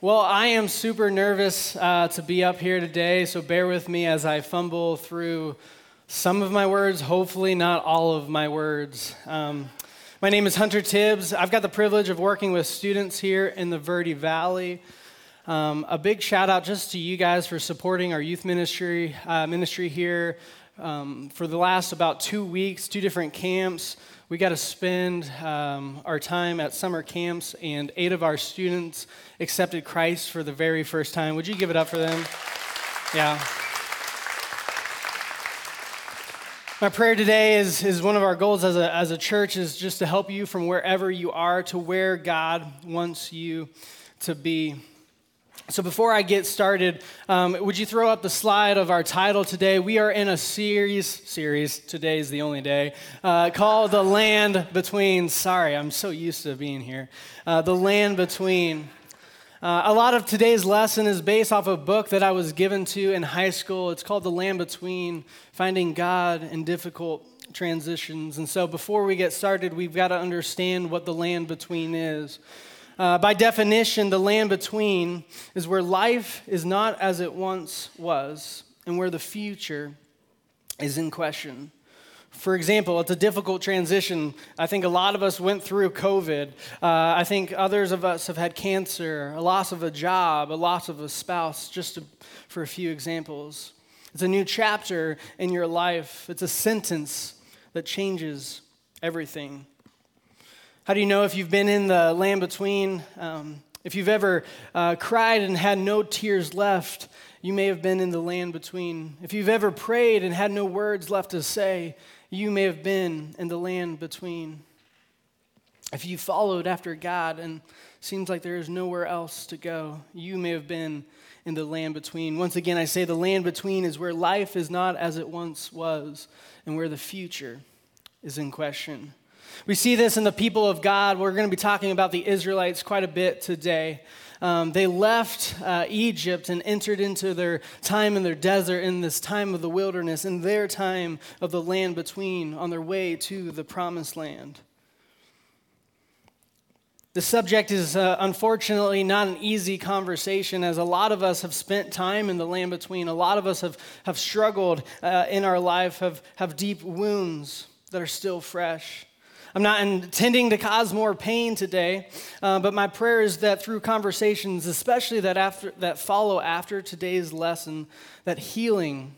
Well, I am super nervous uh, to be up here today, so bear with me as I fumble through some of my words, hopefully, not all of my words. Um, my name is Hunter Tibbs. I've got the privilege of working with students here in the Verde Valley. Um, a big shout out just to you guys for supporting our youth ministry uh, ministry here. Um, for the last about two weeks, two different camps, we got to spend um, our time at summer camps, and eight of our students accepted Christ for the very first time. Would you give it up for them? Yeah. My prayer today is, is one of our goals as a, as a church is just to help you from wherever you are to where God wants you to be. So, before I get started, um, would you throw up the slide of our title today? We are in a series, series, today is the only day, uh, called The Land Between. Sorry, I'm so used to being here. Uh, the Land Between. Uh, a lot of today's lesson is based off a book that I was given to in high school. It's called The Land Between Finding God in Difficult Transitions. And so, before we get started, we've got to understand what the land between is. Uh, by definition, the land between is where life is not as it once was and where the future is in question. For example, it's a difficult transition. I think a lot of us went through COVID. Uh, I think others of us have had cancer, a loss of a job, a loss of a spouse, just to, for a few examples. It's a new chapter in your life, it's a sentence that changes everything. How do you know if you've been in the land between? Um, if you've ever uh, cried and had no tears left, you may have been in the land between. If you've ever prayed and had no words left to say, you may have been in the land between. If you followed after God and seems like there is nowhere else to go, you may have been in the land between. Once again, I say the land between is where life is not as it once was and where the future is in question. We see this in the people of God. We're going to be talking about the Israelites quite a bit today. Um, they left uh, Egypt and entered into their time in their desert, in this time of the wilderness, in their time of the land between, on their way to the promised land. The subject is uh, unfortunately not an easy conversation, as a lot of us have spent time in the land between. A lot of us have, have struggled uh, in our life, have, have deep wounds that are still fresh. I'm not intending to cause more pain today, uh, but my prayer is that through conversations, especially that, after, that follow after today's lesson, that healing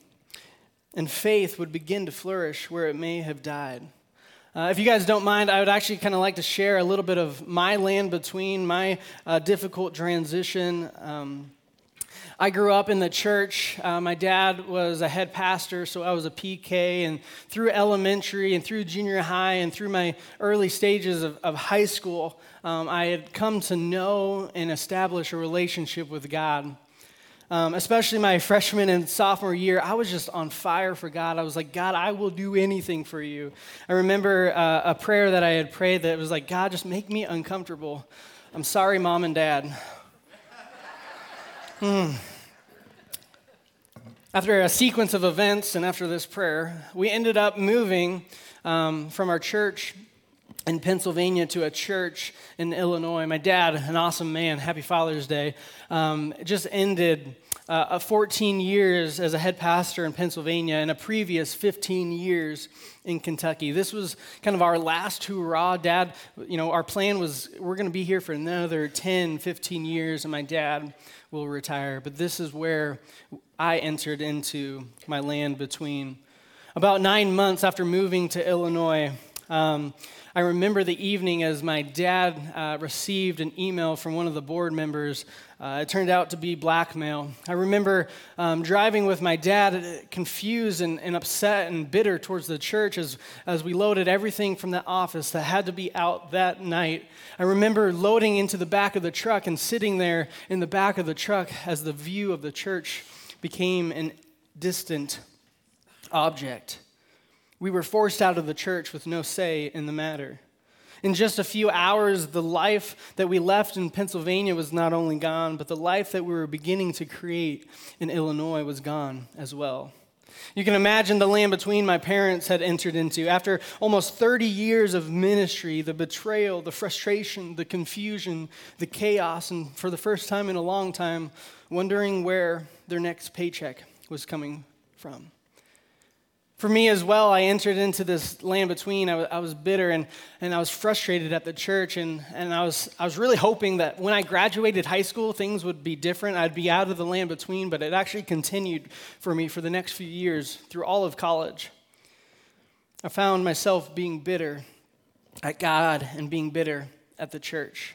and faith would begin to flourish where it may have died. Uh, if you guys don't mind, I would actually kind of like to share a little bit of my land between, my uh, difficult transition. Um, I grew up in the church. Uh, my dad was a head pastor, so I was a PK. And through elementary and through junior high and through my early stages of, of high school, um, I had come to know and establish a relationship with God. Um, especially my freshman and sophomore year, I was just on fire for God. I was like, God, I will do anything for you. I remember uh, a prayer that I had prayed that was like, God, just make me uncomfortable. I'm sorry, mom and dad. Hmm. After a sequence of events and after this prayer, we ended up moving um, from our church in Pennsylvania to a church in Illinois. My dad, an awesome man, happy Father's Day, um, just ended uh, 14 years as a head pastor in Pennsylvania and a previous 15 years in Kentucky. This was kind of our last hurrah. Dad, you know, our plan was we're going to be here for another 10, 15 years, and my dad will retire. But this is where I entered into my land between. About nine months after moving to Illinois, um, I remember the evening as my dad uh, received an email from one of the board members. Uh, it turned out to be blackmail. I remember um, driving with my dad, uh, confused and, and, upset and bitter towards the church as, as we loaded everything from the office that had to be out that night. I remember loading into the back of the truck and sitting there in the back of the truck as the view of the church became an distant object. We were forced out of the church with no say in the matter. In just a few hours, the life that we left in Pennsylvania was not only gone, but the life that we were beginning to create in Illinois was gone as well. You can imagine the land between my parents had entered into. After almost 30 years of ministry, the betrayal, the frustration, the confusion, the chaos, and for the first time in a long time, wondering where their next paycheck was coming from. For me as well, I entered into this land between. I was, was bitter and, and I was frustrated at the church. And, and I, was, I was really hoping that when I graduated high school, things would be different. I'd be out of the land between, but it actually continued for me for the next few years through all of college. I found myself being bitter at God and being bitter at the church.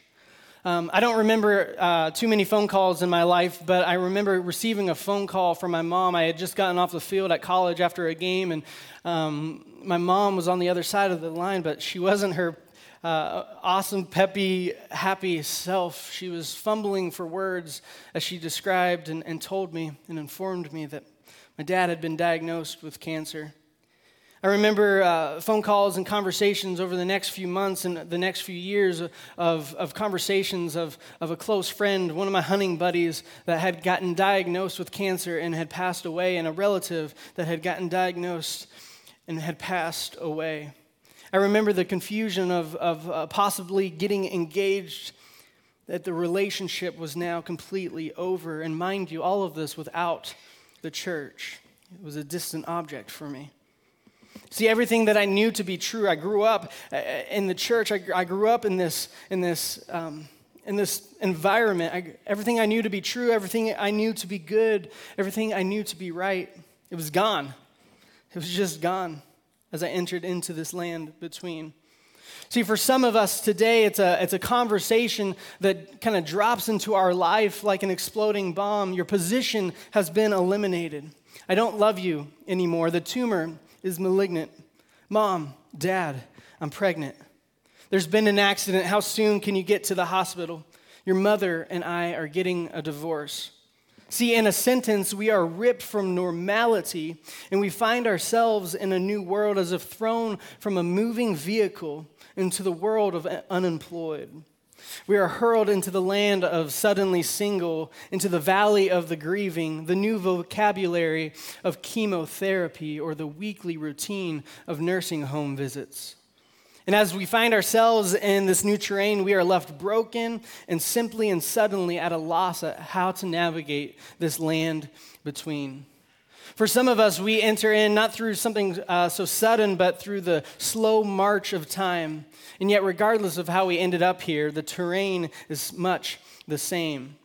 Um, I don't remember uh, too many phone calls in my life, but I remember receiving a phone call from my mom. I had just gotten off the field at college after a game, and um, my mom was on the other side of the line, but she wasn't her uh, awesome, peppy, happy self. She was fumbling for words as she described and, and told me and informed me that my dad had been diagnosed with cancer. I remember uh, phone calls and conversations over the next few months and the next few years of, of conversations of, of a close friend, one of my hunting buddies that had gotten diagnosed with cancer and had passed away, and a relative that had gotten diagnosed and had passed away. I remember the confusion of, of uh, possibly getting engaged, that the relationship was now completely over. And mind you, all of this without the church. It was a distant object for me. See, everything that I knew to be true, I grew up uh, in the church. I, I grew up in this, in this, um, in this environment. I, everything I knew to be true, everything I knew to be good, everything I knew to be right, it was gone. It was just gone as I entered into this land between. See, for some of us today, it's a, it's a conversation that kind of drops into our life like an exploding bomb. Your position has been eliminated. I don't love you anymore. The tumor is malignant. Mom, dad, I'm pregnant. There's been an accident. How soon can you get to the hospital? Your mother and I are getting a divorce. See, in a sentence, we are ripped from normality and we find ourselves in a new world as if thrown from a moving vehicle into the world of unemployed. We are hurled into the land of suddenly single, into the valley of the grieving, the new vocabulary of chemotherapy, or the weekly routine of nursing home visits. And as we find ourselves in this new terrain, we are left broken and simply and suddenly at a loss at how to navigate this land between. For some of us, we enter in not through something uh, so sudden, but through the slow march of time. And yet, regardless of how we ended up here, the terrain is much the same.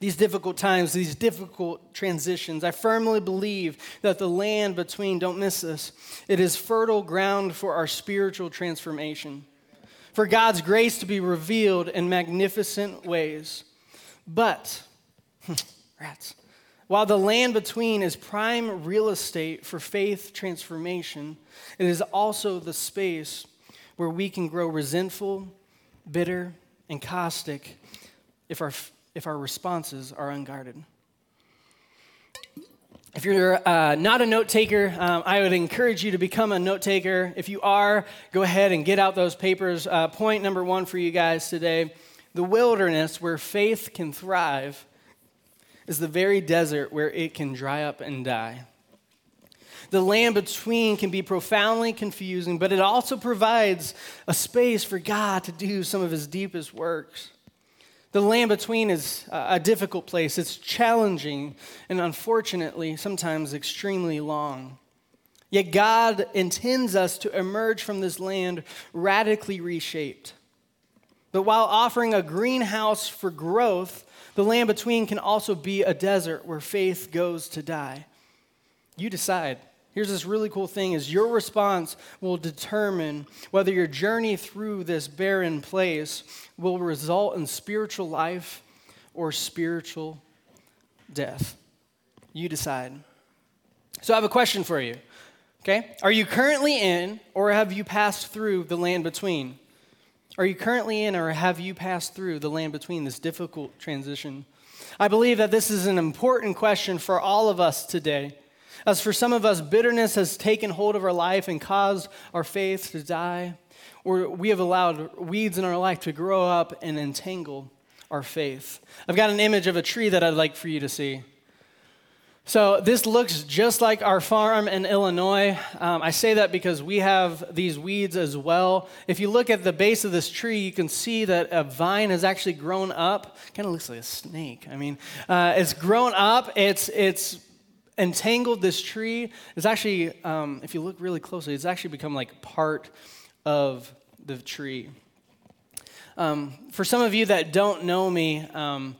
These difficult times, these difficult transitions, I firmly believe that the land between, don't miss this, it is fertile ground for our spiritual transformation, for God's grace to be revealed in magnificent ways. But, rats, while the land between is prime real estate for faith transformation, it is also the space where we can grow resentful, bitter, and caustic if our, if our responses are unguarded. If you're uh, not a note taker, um, I would encourage you to become a note taker. If you are, go ahead and get out those papers. Uh, point number one for you guys today the wilderness where faith can thrive is the very desert where it can dry up and die. The land between can be profoundly confusing, but it also provides a space for God to do some of his deepest works. The land between is a difficult place. It's challenging and unfortunately sometimes extremely long. Yet God intends us to emerge from this land radically reshaped. But while offering a greenhouse for growth, the land between can also be a desert where faith goes to die. You decide. Here's this really cool thing is your response will determine whether your journey through this barren place will result in spiritual life or spiritual death. You decide. So I have a question for you. Okay? Are you currently in or have you passed through the land between? Are you currently in or have you passed through the land between this difficult transition? I believe that this is an important question for all of us today. As for some of us, bitterness has taken hold of our life and caused our faith to die, or we have allowed weeds in our life to grow up and entangle our faith. I've got an image of a tree that I'd like for you to see. So, this looks just like our farm in Illinois. Um, I say that because we have these weeds as well. If you look at the base of this tree, you can see that a vine has actually grown up. Kind of looks like a snake. I mean, uh, it's grown up, it's, it's entangled this tree. It's actually, um, if you look really closely, it's actually become like part of the tree. Um, for some of you that don't know me, um,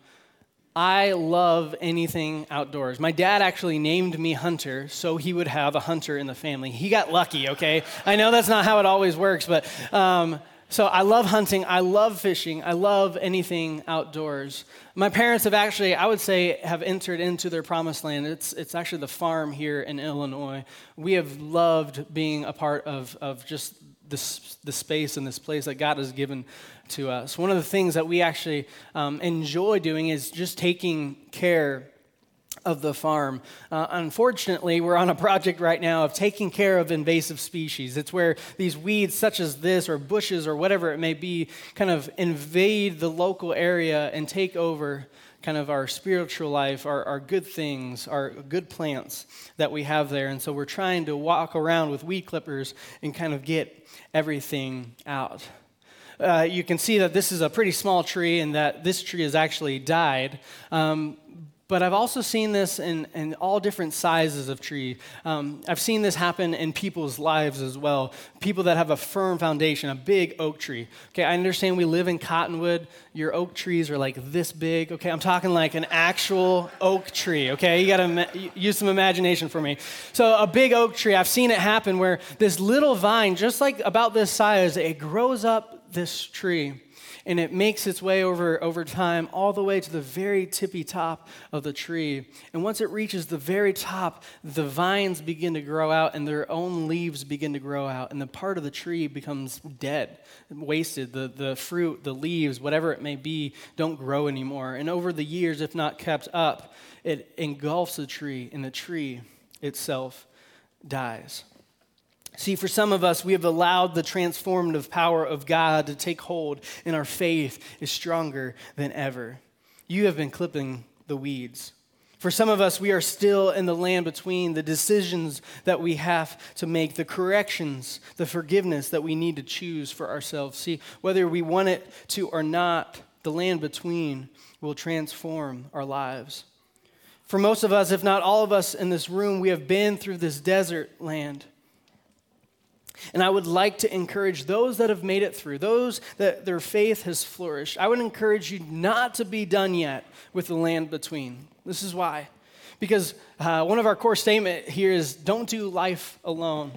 I love anything outdoors. My dad actually named me Hunter so he would have a hunter in the family. He got lucky, okay? I know that's not how it always works, but um, so I love hunting. I love fishing. I love anything outdoors. My parents have actually, I would say, have entered into their promised land. It's, it's actually the farm here in Illinois. We have loved being a part of, of just this, the space and this place that God has given to us. One of the things that we actually um, enjoy doing is just taking care of the farm. Uh, unfortunately, we're on a project right now of taking care of invasive species. It's where these weeds, such as this, or bushes, or whatever it may be, kind of invade the local area and take over kind of our spiritual life, our, our good things, our good plants that we have there. And so we're trying to walk around with weed clippers and kind of get everything out. Uh, you can see that this is a pretty small tree and that this tree has actually died. Um, but I've also seen this in, in all different sizes of tree. Um, I've seen this happen in people's lives as well. People that have a firm foundation, a big oak tree. Okay, I understand we live in Cottonwood. Your oak trees are like this big. Okay, I'm talking like an actual oak tree. Okay, you gotta use some imagination for me. So, a big oak tree, I've seen it happen where this little vine, just like about this size, it grows up this tree and it makes its way over, over time all the way to the very tippy top of the tree. And once it reaches the very top, the vines begin to grow out and their own leaves begin to grow out, and the part of the tree becomes dead, wasted. The, the fruit, the leaves, whatever it may be, don't grow anymore. And over the years, if not kept up, it engulfs the tree, and the tree itself dies. See, for some of us, we have allowed the transformative power of God to take hold, and our faith is stronger than ever. You have been clipping the weeds. For some of us, we are still in the land between the decisions that we have to make, the corrections, the forgiveness that we need to choose for ourselves. See, whether we want it to or not, the land between will transform our lives. For most of us, if not all of us in this room, we have been through this desert land. And I would like to encourage those that have made it through, those that their faith has flourished, I would encourage you not to be done yet with the land between. This is why. Because uh, one of our core statement here is don't do life alone.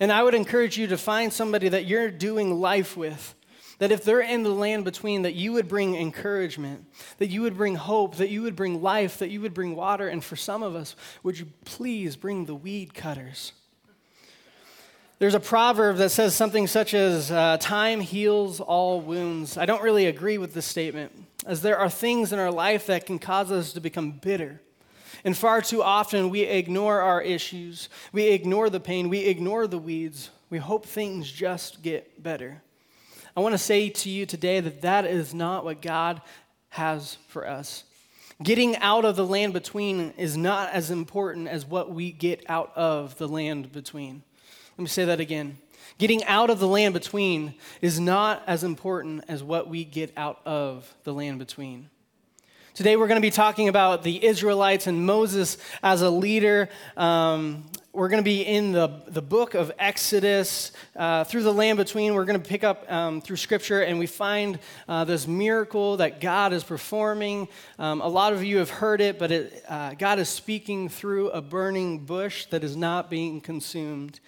And I would encourage you to find somebody that you're doing life with. That if they're in the land between, that you would bring encouragement, that you would bring hope, that you would bring life, that you would bring water. And for some of us, would you please bring the weed cutters? There's a proverb that says something such as, uh, Time heals all wounds. I don't really agree with this statement, as there are things in our life that can cause us to become bitter. And far too often, we ignore our issues, we ignore the pain, we ignore the weeds. We hope things just get better. I want to say to you today that that is not what God has for us. Getting out of the land between is not as important as what we get out of the land between. Let me say that again. Getting out of the land between is not as important as what we get out of the land between. Today, we're going to be talking about the Israelites and Moses as a leader. Um, we're going to be in the, the book of Exodus. Uh, through the land between, we're going to pick up um, through scripture and we find uh, this miracle that God is performing. Um, a lot of you have heard it, but it, uh, God is speaking through a burning bush that is not being consumed.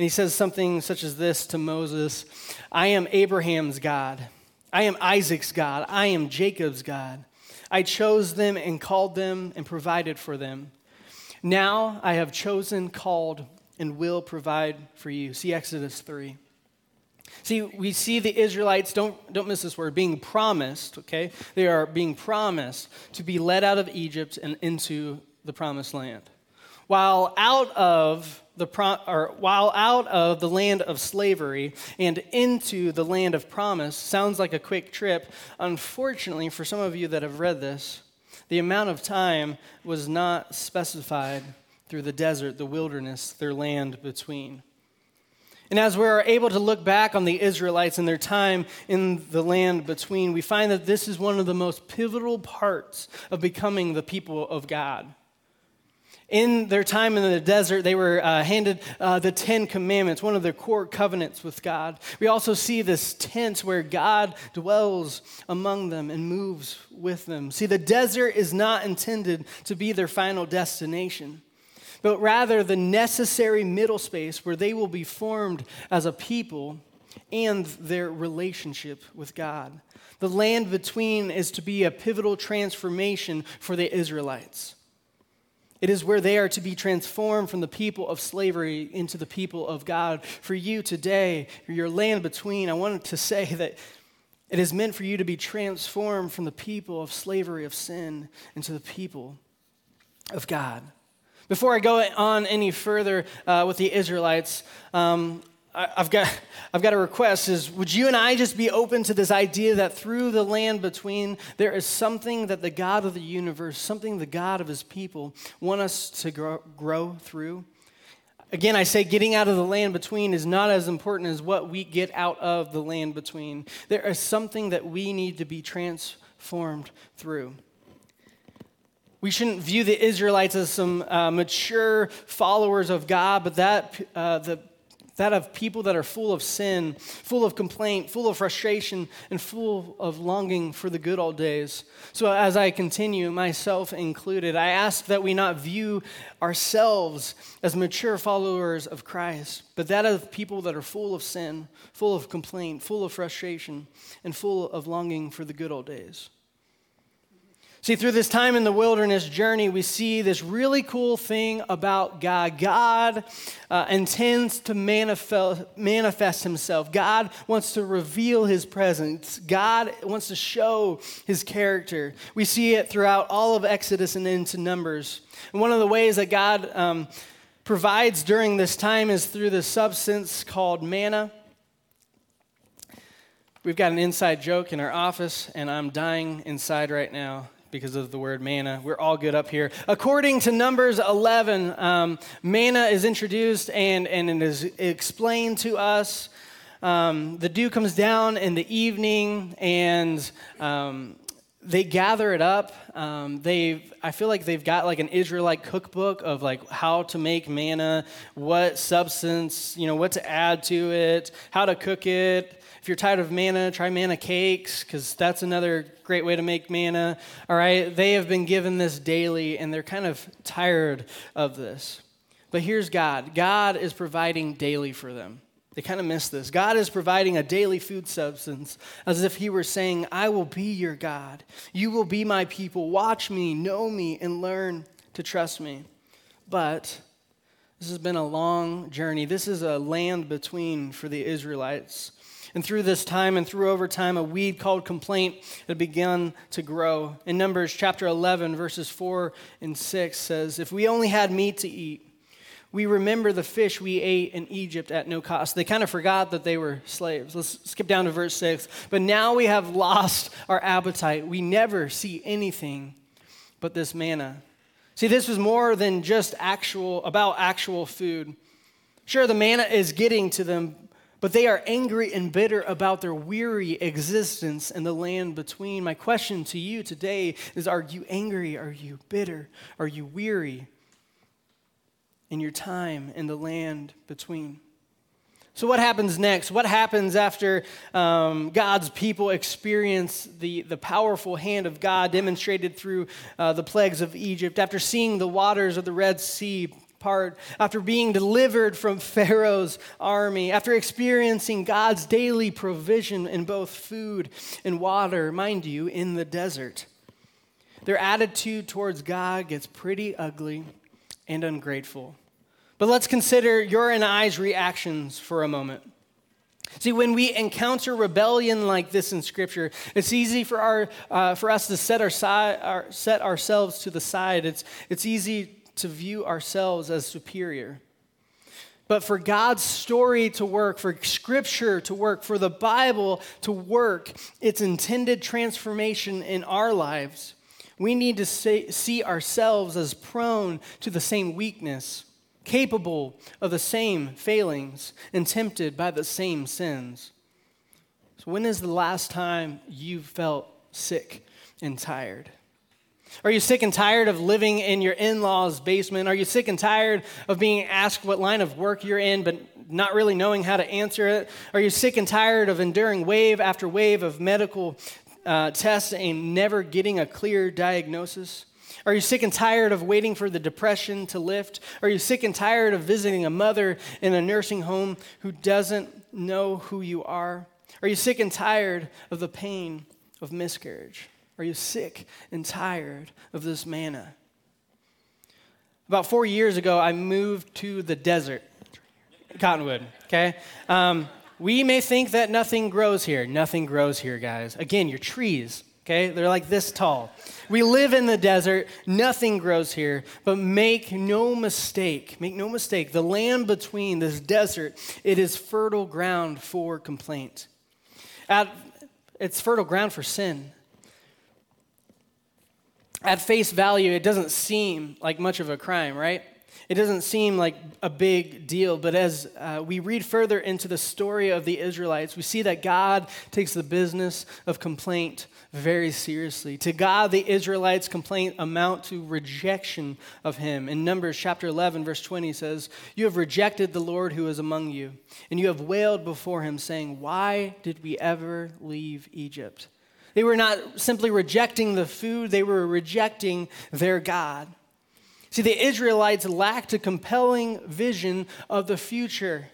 And he says something such as this to Moses I am Abraham's God. I am Isaac's God. I am Jacob's God. I chose them and called them and provided for them. Now I have chosen, called, and will provide for you. See Exodus 3. See, we see the Israelites, don't, don't miss this word, being promised, okay? They are being promised to be led out of Egypt and into the promised land. While out of the pro- or while out of the land of slavery and into the land of promise sounds like a quick trip. Unfortunately, for some of you that have read this, The amount of time was not specified through the desert, the wilderness, their land between. And as we're able to look back on the Israelites and their time in the land between, we find that this is one of the most pivotal parts of becoming the people of God. In their time in the desert, they were uh, handed uh, the Ten Commandments, one of their core covenants with God. We also see this tent where God dwells among them and moves with them. See, the desert is not intended to be their final destination but rather the necessary middle space where they will be formed as a people and their relationship with God. The land between is to be a pivotal transformation for the Israelites. It is where they are to be transformed from the people of slavery into the people of God. For you today, your land between, I wanted to say that it is meant for you to be transformed from the people of slavery of sin into the people of God. Before I go on any further uh, with the Israelites, um, I, have got, I've got a request is would you and I just be open to this idea that through the land between there is something that the God of the universe, something the God of his people want us to grow, grow through? Again, I say getting out of the land between is not as important as what we get out of the land between. There is something that we need to be transformed through. We shouldn't view the Israelites as some uh, mature followers of God, but that, uh, the, that of people that are full of sin, full of complaint, full of frustration, and full of longing for the good old days. So, as I continue, myself included, I ask that we not view ourselves as mature followers of Christ, but that of people that are full of sin, full of complaint, full of frustration, and full of longing for the good old days. See, through this time in the wilderness journey, we see this really cool thing about God. God uh, intends to manifest, manifest himself. God wants to reveal his presence. God wants to show his character. We see it throughout all of Exodus and into Numbers. And one of the ways that God um, provides during this time is through the substance called manna. We've got an inside joke in our office, and I'm dying inside right now because of the word manna. We're all good up here. According to Numbers 11, um, manna is introduced and, and it is explained to us. Um, the dew comes down in the evening and um, they gather it up. Um, they, I feel like they've got like an Israelite cookbook of like how to make manna, what substance, you know, what to add to it, how to cook it. If you're tired of manna, try manna cakes, because that's another great way to make manna. All right, they have been given this daily, and they're kind of tired of this. But here's God God is providing daily for them. They kind of miss this. God is providing a daily food substance as if He were saying, I will be your God. You will be my people. Watch me, know me, and learn to trust me. But this has been a long journey. This is a land between for the Israelites. And through this time and through over time, a weed called complaint had begun to grow. In Numbers chapter 11, verses 4 and 6 says, If we only had meat to eat, we remember the fish we ate in Egypt at no cost. They kind of forgot that they were slaves. Let's skip down to verse 6. But now we have lost our appetite. We never see anything but this manna. See, this was more than just actual about actual food. Sure, the manna is getting to them, but they are angry and bitter about their weary existence in the land between. My question to you today is Are you angry? Are you bitter? Are you weary in your time in the land between? So, what happens next? What happens after um, God's people experience the, the powerful hand of God demonstrated through uh, the plagues of Egypt? After seeing the waters of the Red Sea part, after being delivered from Pharaoh's army, after experiencing God's daily provision in both food and water, mind you, in the desert. Their attitude towards God gets pretty ugly and ungrateful. But let's consider your and I's reactions for a moment. See, when we encounter rebellion like this in Scripture, it's easy for, our, uh, for us to set, our, our, set ourselves to the side. It's, it's easy to view ourselves as superior. But for God's story to work, for Scripture to work, for the Bible to work its intended transformation in our lives, we need to see ourselves as prone to the same weakness, capable of the same failings, and tempted by the same sins. So, when is the last time you felt sick and tired? Are you sick and tired of living in your in law's basement? Are you sick and tired of being asked what line of work you're in, but not really knowing how to answer it? Are you sick and tired of enduring wave after wave of medical uh, tests and never getting a clear diagnosis? Are you sick and tired of waiting for the depression to lift? Are you sick and tired of visiting a mother in a nursing home who doesn't know who you are? Are you sick and tired of the pain of miscarriage? Are you sick and tired of this manna? About four years ago, I moved to the desert, Cottonwood, okay? Um, we may think that nothing grows here. Nothing grows here, guys. Again, your trees, okay? They're like this tall. We live in the desert. Nothing grows here. But make no mistake, make no mistake, the land between this desert, it is fertile ground for complaint. At, it's fertile ground for sin. At face value, it doesn't seem like much of a crime, right? it doesn't seem like a big deal, but as uh, we read further into the story of the Israelites, we see that God takes the business of complaint very seriously. To God, the Israelites' complaint amount to rejection of him. In Numbers chapter 11, verse 20 says, You have rejected the Lord who is among you, and you have wailed before him, saying, Why did we ever leave Egypt? They were not simply rejecting the food, they were rejecting their God. See, the Israelites lacked a compelling vision of the future.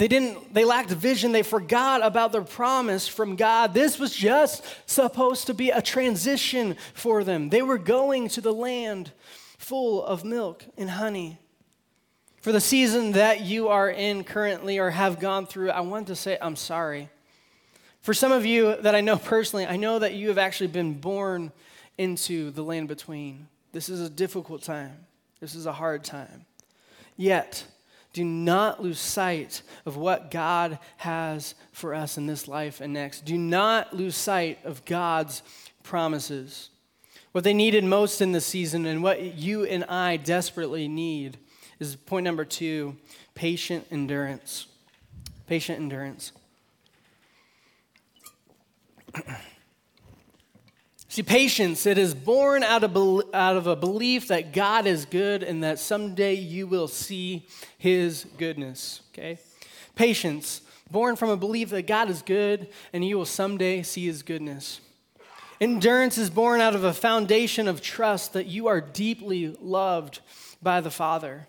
They didn't, they lacked vision. They forgot about their promise from God. This was just supposed to be a transition for them. They were going to the land full of milk and honey. For the season that you are in currently or have gone through, I want to say I'm sorry. For some of you that I know personally, I know that you have actually been born into the land between. This is a difficult time. This is a hard time. Yet, do not lose sight of what God has for us in this life and next. Do not lose sight of God's promises. What they needed most in this season and what you and I desperately need is point number two patient endurance. Patient endurance. See, patience, it is born out of, out of a belief that God is good and that someday you will see his goodness, okay? Patience, born from a belief that God is good and you will someday see his goodness. Endurance is born out of a foundation of trust that you are deeply loved by the Father.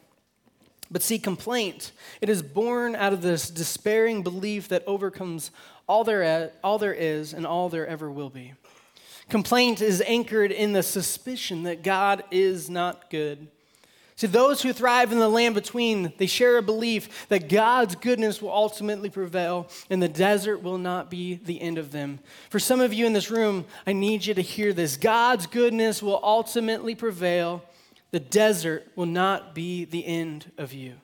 But see, complaint, it is born out of this despairing belief that overcomes all there, all there is and all there ever will be. Complaint is anchored in the suspicion that God is not good. See, those who thrive in the land between, they share a belief that God's goodness will ultimately prevail and the desert will not be the end of them. For some of you in this room, I need you to hear this God's goodness will ultimately prevail, the desert will not be the end of you.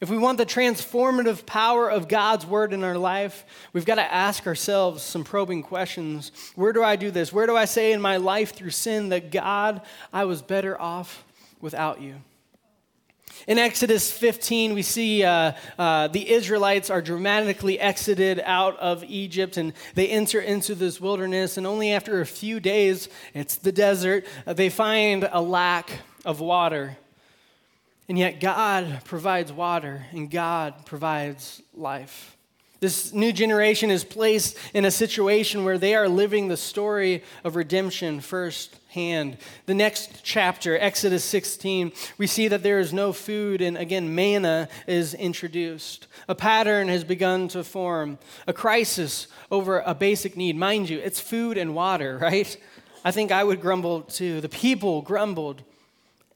If we want the transformative power of God's word in our life, we've got to ask ourselves some probing questions. Where do I do this? Where do I say in my life through sin that God, I was better off without you? In Exodus 15, we see uh, uh, the Israelites are dramatically exited out of Egypt and they enter into this wilderness. And only after a few days, it's the desert, uh, they find a lack of water. And yet, God provides water and God provides life. This new generation is placed in a situation where they are living the story of redemption firsthand. The next chapter, Exodus 16, we see that there is no food, and again, manna is introduced. A pattern has begun to form, a crisis over a basic need. Mind you, it's food and water, right? I think I would grumble too. The people grumbled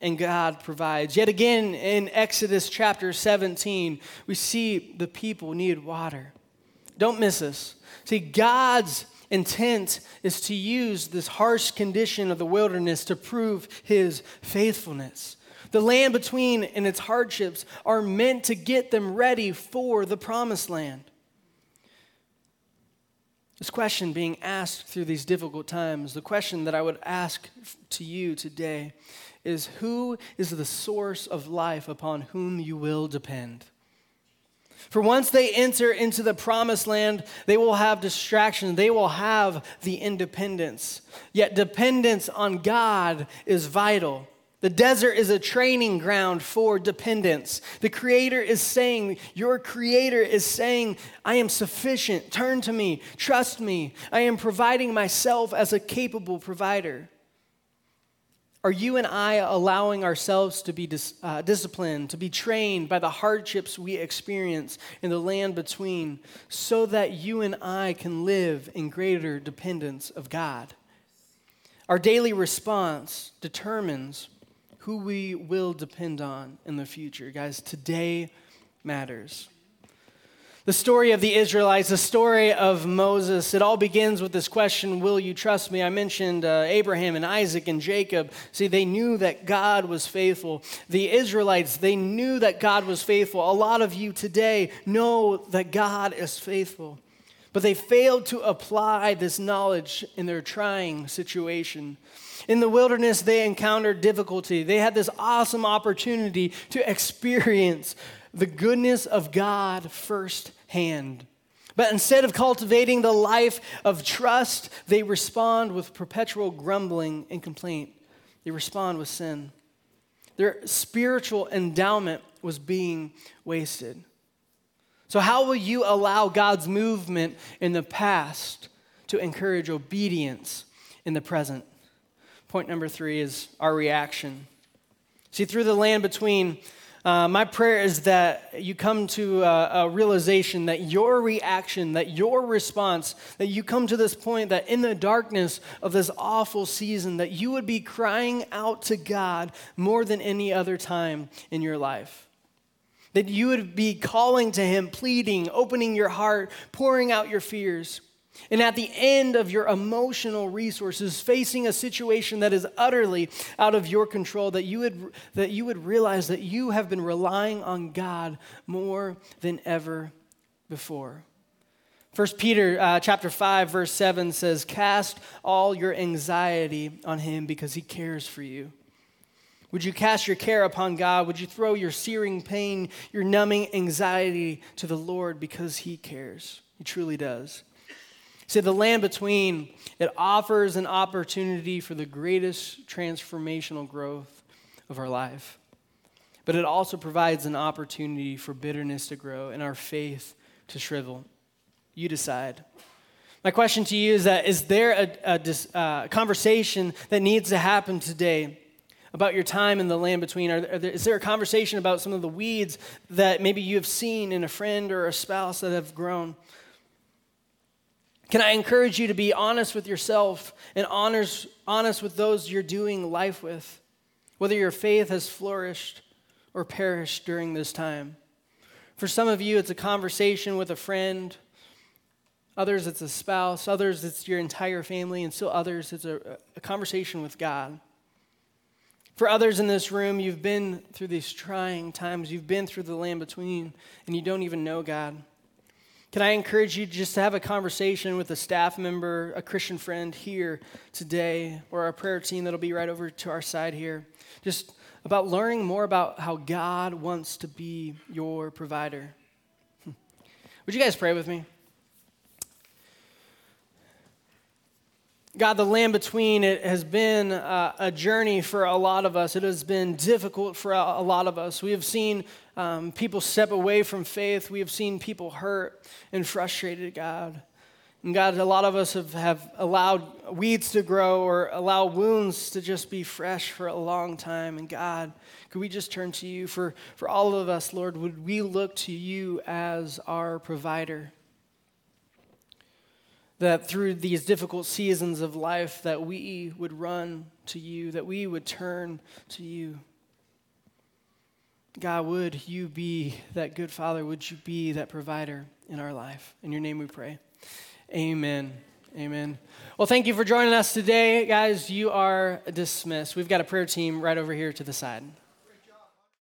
and God provides. Yet again, in Exodus chapter 17, we see the people need water. Don't miss this. See, God's intent is to use this harsh condition of the wilderness to prove his faithfulness. The land between and its hardships are meant to get them ready for the promised land. This question being asked through these difficult times, the question that I would ask to you today is Who is the source of life upon whom you will depend? For once they enter into the promised land, they will have distraction. They will have the independence. Yet dependence on God is vital. The desert is a training ground for dependence. The Creator is saying, Your Creator is saying, I am sufficient. Turn to me. Trust me. I am providing myself as a capable provider. Are you and I allowing ourselves to be dis, uh, disciplined, to be trained by the hardships we experience in the land between, so that you and I can live in greater dependence of God? Our daily response determines who we will depend on in the future. Guys, today matters. The story of the Israelites, the story of Moses, it all begins with this question Will you trust me? I mentioned uh, Abraham and Isaac and Jacob. See, they knew that God was faithful. The Israelites, they knew that God was faithful. A lot of you today know that God is faithful, but they failed to apply this knowledge in their trying situation. In the wilderness, they encountered difficulty. They had this awesome opportunity to experience the goodness of God firsthand. But instead of cultivating the life of trust, they respond with perpetual grumbling and complaint. They respond with sin. Their spiritual endowment was being wasted. So, how will you allow God's movement in the past to encourage obedience in the present? Point number three is our reaction. See, through the land between uh, my prayer is that you come to a, a, realization that your reaction, that your response, that you come to this point that in the darkness of this awful season, that you would be crying out to God more than any other time in your life. That you would be calling to Him, pleading, opening your heart, pouring out your fears. And at the end of your emotional resources, facing a situation that is utterly out of your control, that you would, that you would realize that you have been relying on God more than ever before. 1 Peter uh, chapter 5 verse 7 says cast all your anxiety on him because he cares for you. Would you cast your care upon God? Would you throw your searing pain, your numbing anxiety to the Lord because he cares? He truly does. See, the land between, it offers an opportunity for the greatest transformational growth of our life. But it also provides an opportunity for bitterness to grow and our faith to shrivel. You decide. My question to you is that is there a, a, a uh, conversation that needs to happen today about your time in the land between? Are there, is there a conversation about some of the weeds that maybe you have seen in a friend or a spouse that have grown? Can I encourage you to be honest with yourself and honors, honest with those you're doing life with, whether your faith has flourished or perished during this time? For some of you, it's a conversation with a friend. Others, it's a spouse. Others, it's your entire family. And still others, it's a, a conversation with God. For others in this room, you've been through these trying times. You've been through the land between, and you don't even know God. Can I encourage you just to have a conversation with a staff member, a Christian friend here today, or our prayer team that'll be right over to our side here, just about learning more about how God wants to be your provider? Would you guys pray with me? God, the land between it has been uh, a journey for a lot of us. It has been difficult for a, lot of us. We have seen um, people step away from faith. We have seen people hurt and frustrated, God. And God, a lot of us have, have allowed weeds to grow or allow wounds to just be fresh for a long time. And God, could we just turn to you? For, for all of us, Lord, would we look to you as our provider? That through these difficult seasons of life that we would run to you that we would turn to you. God would you be that good father? Would you be that provider in our life? In your name we pray. Amen. Amen. Well thank you for joining us today. Guys you are dismissed. We've got a prayer team right over here to the side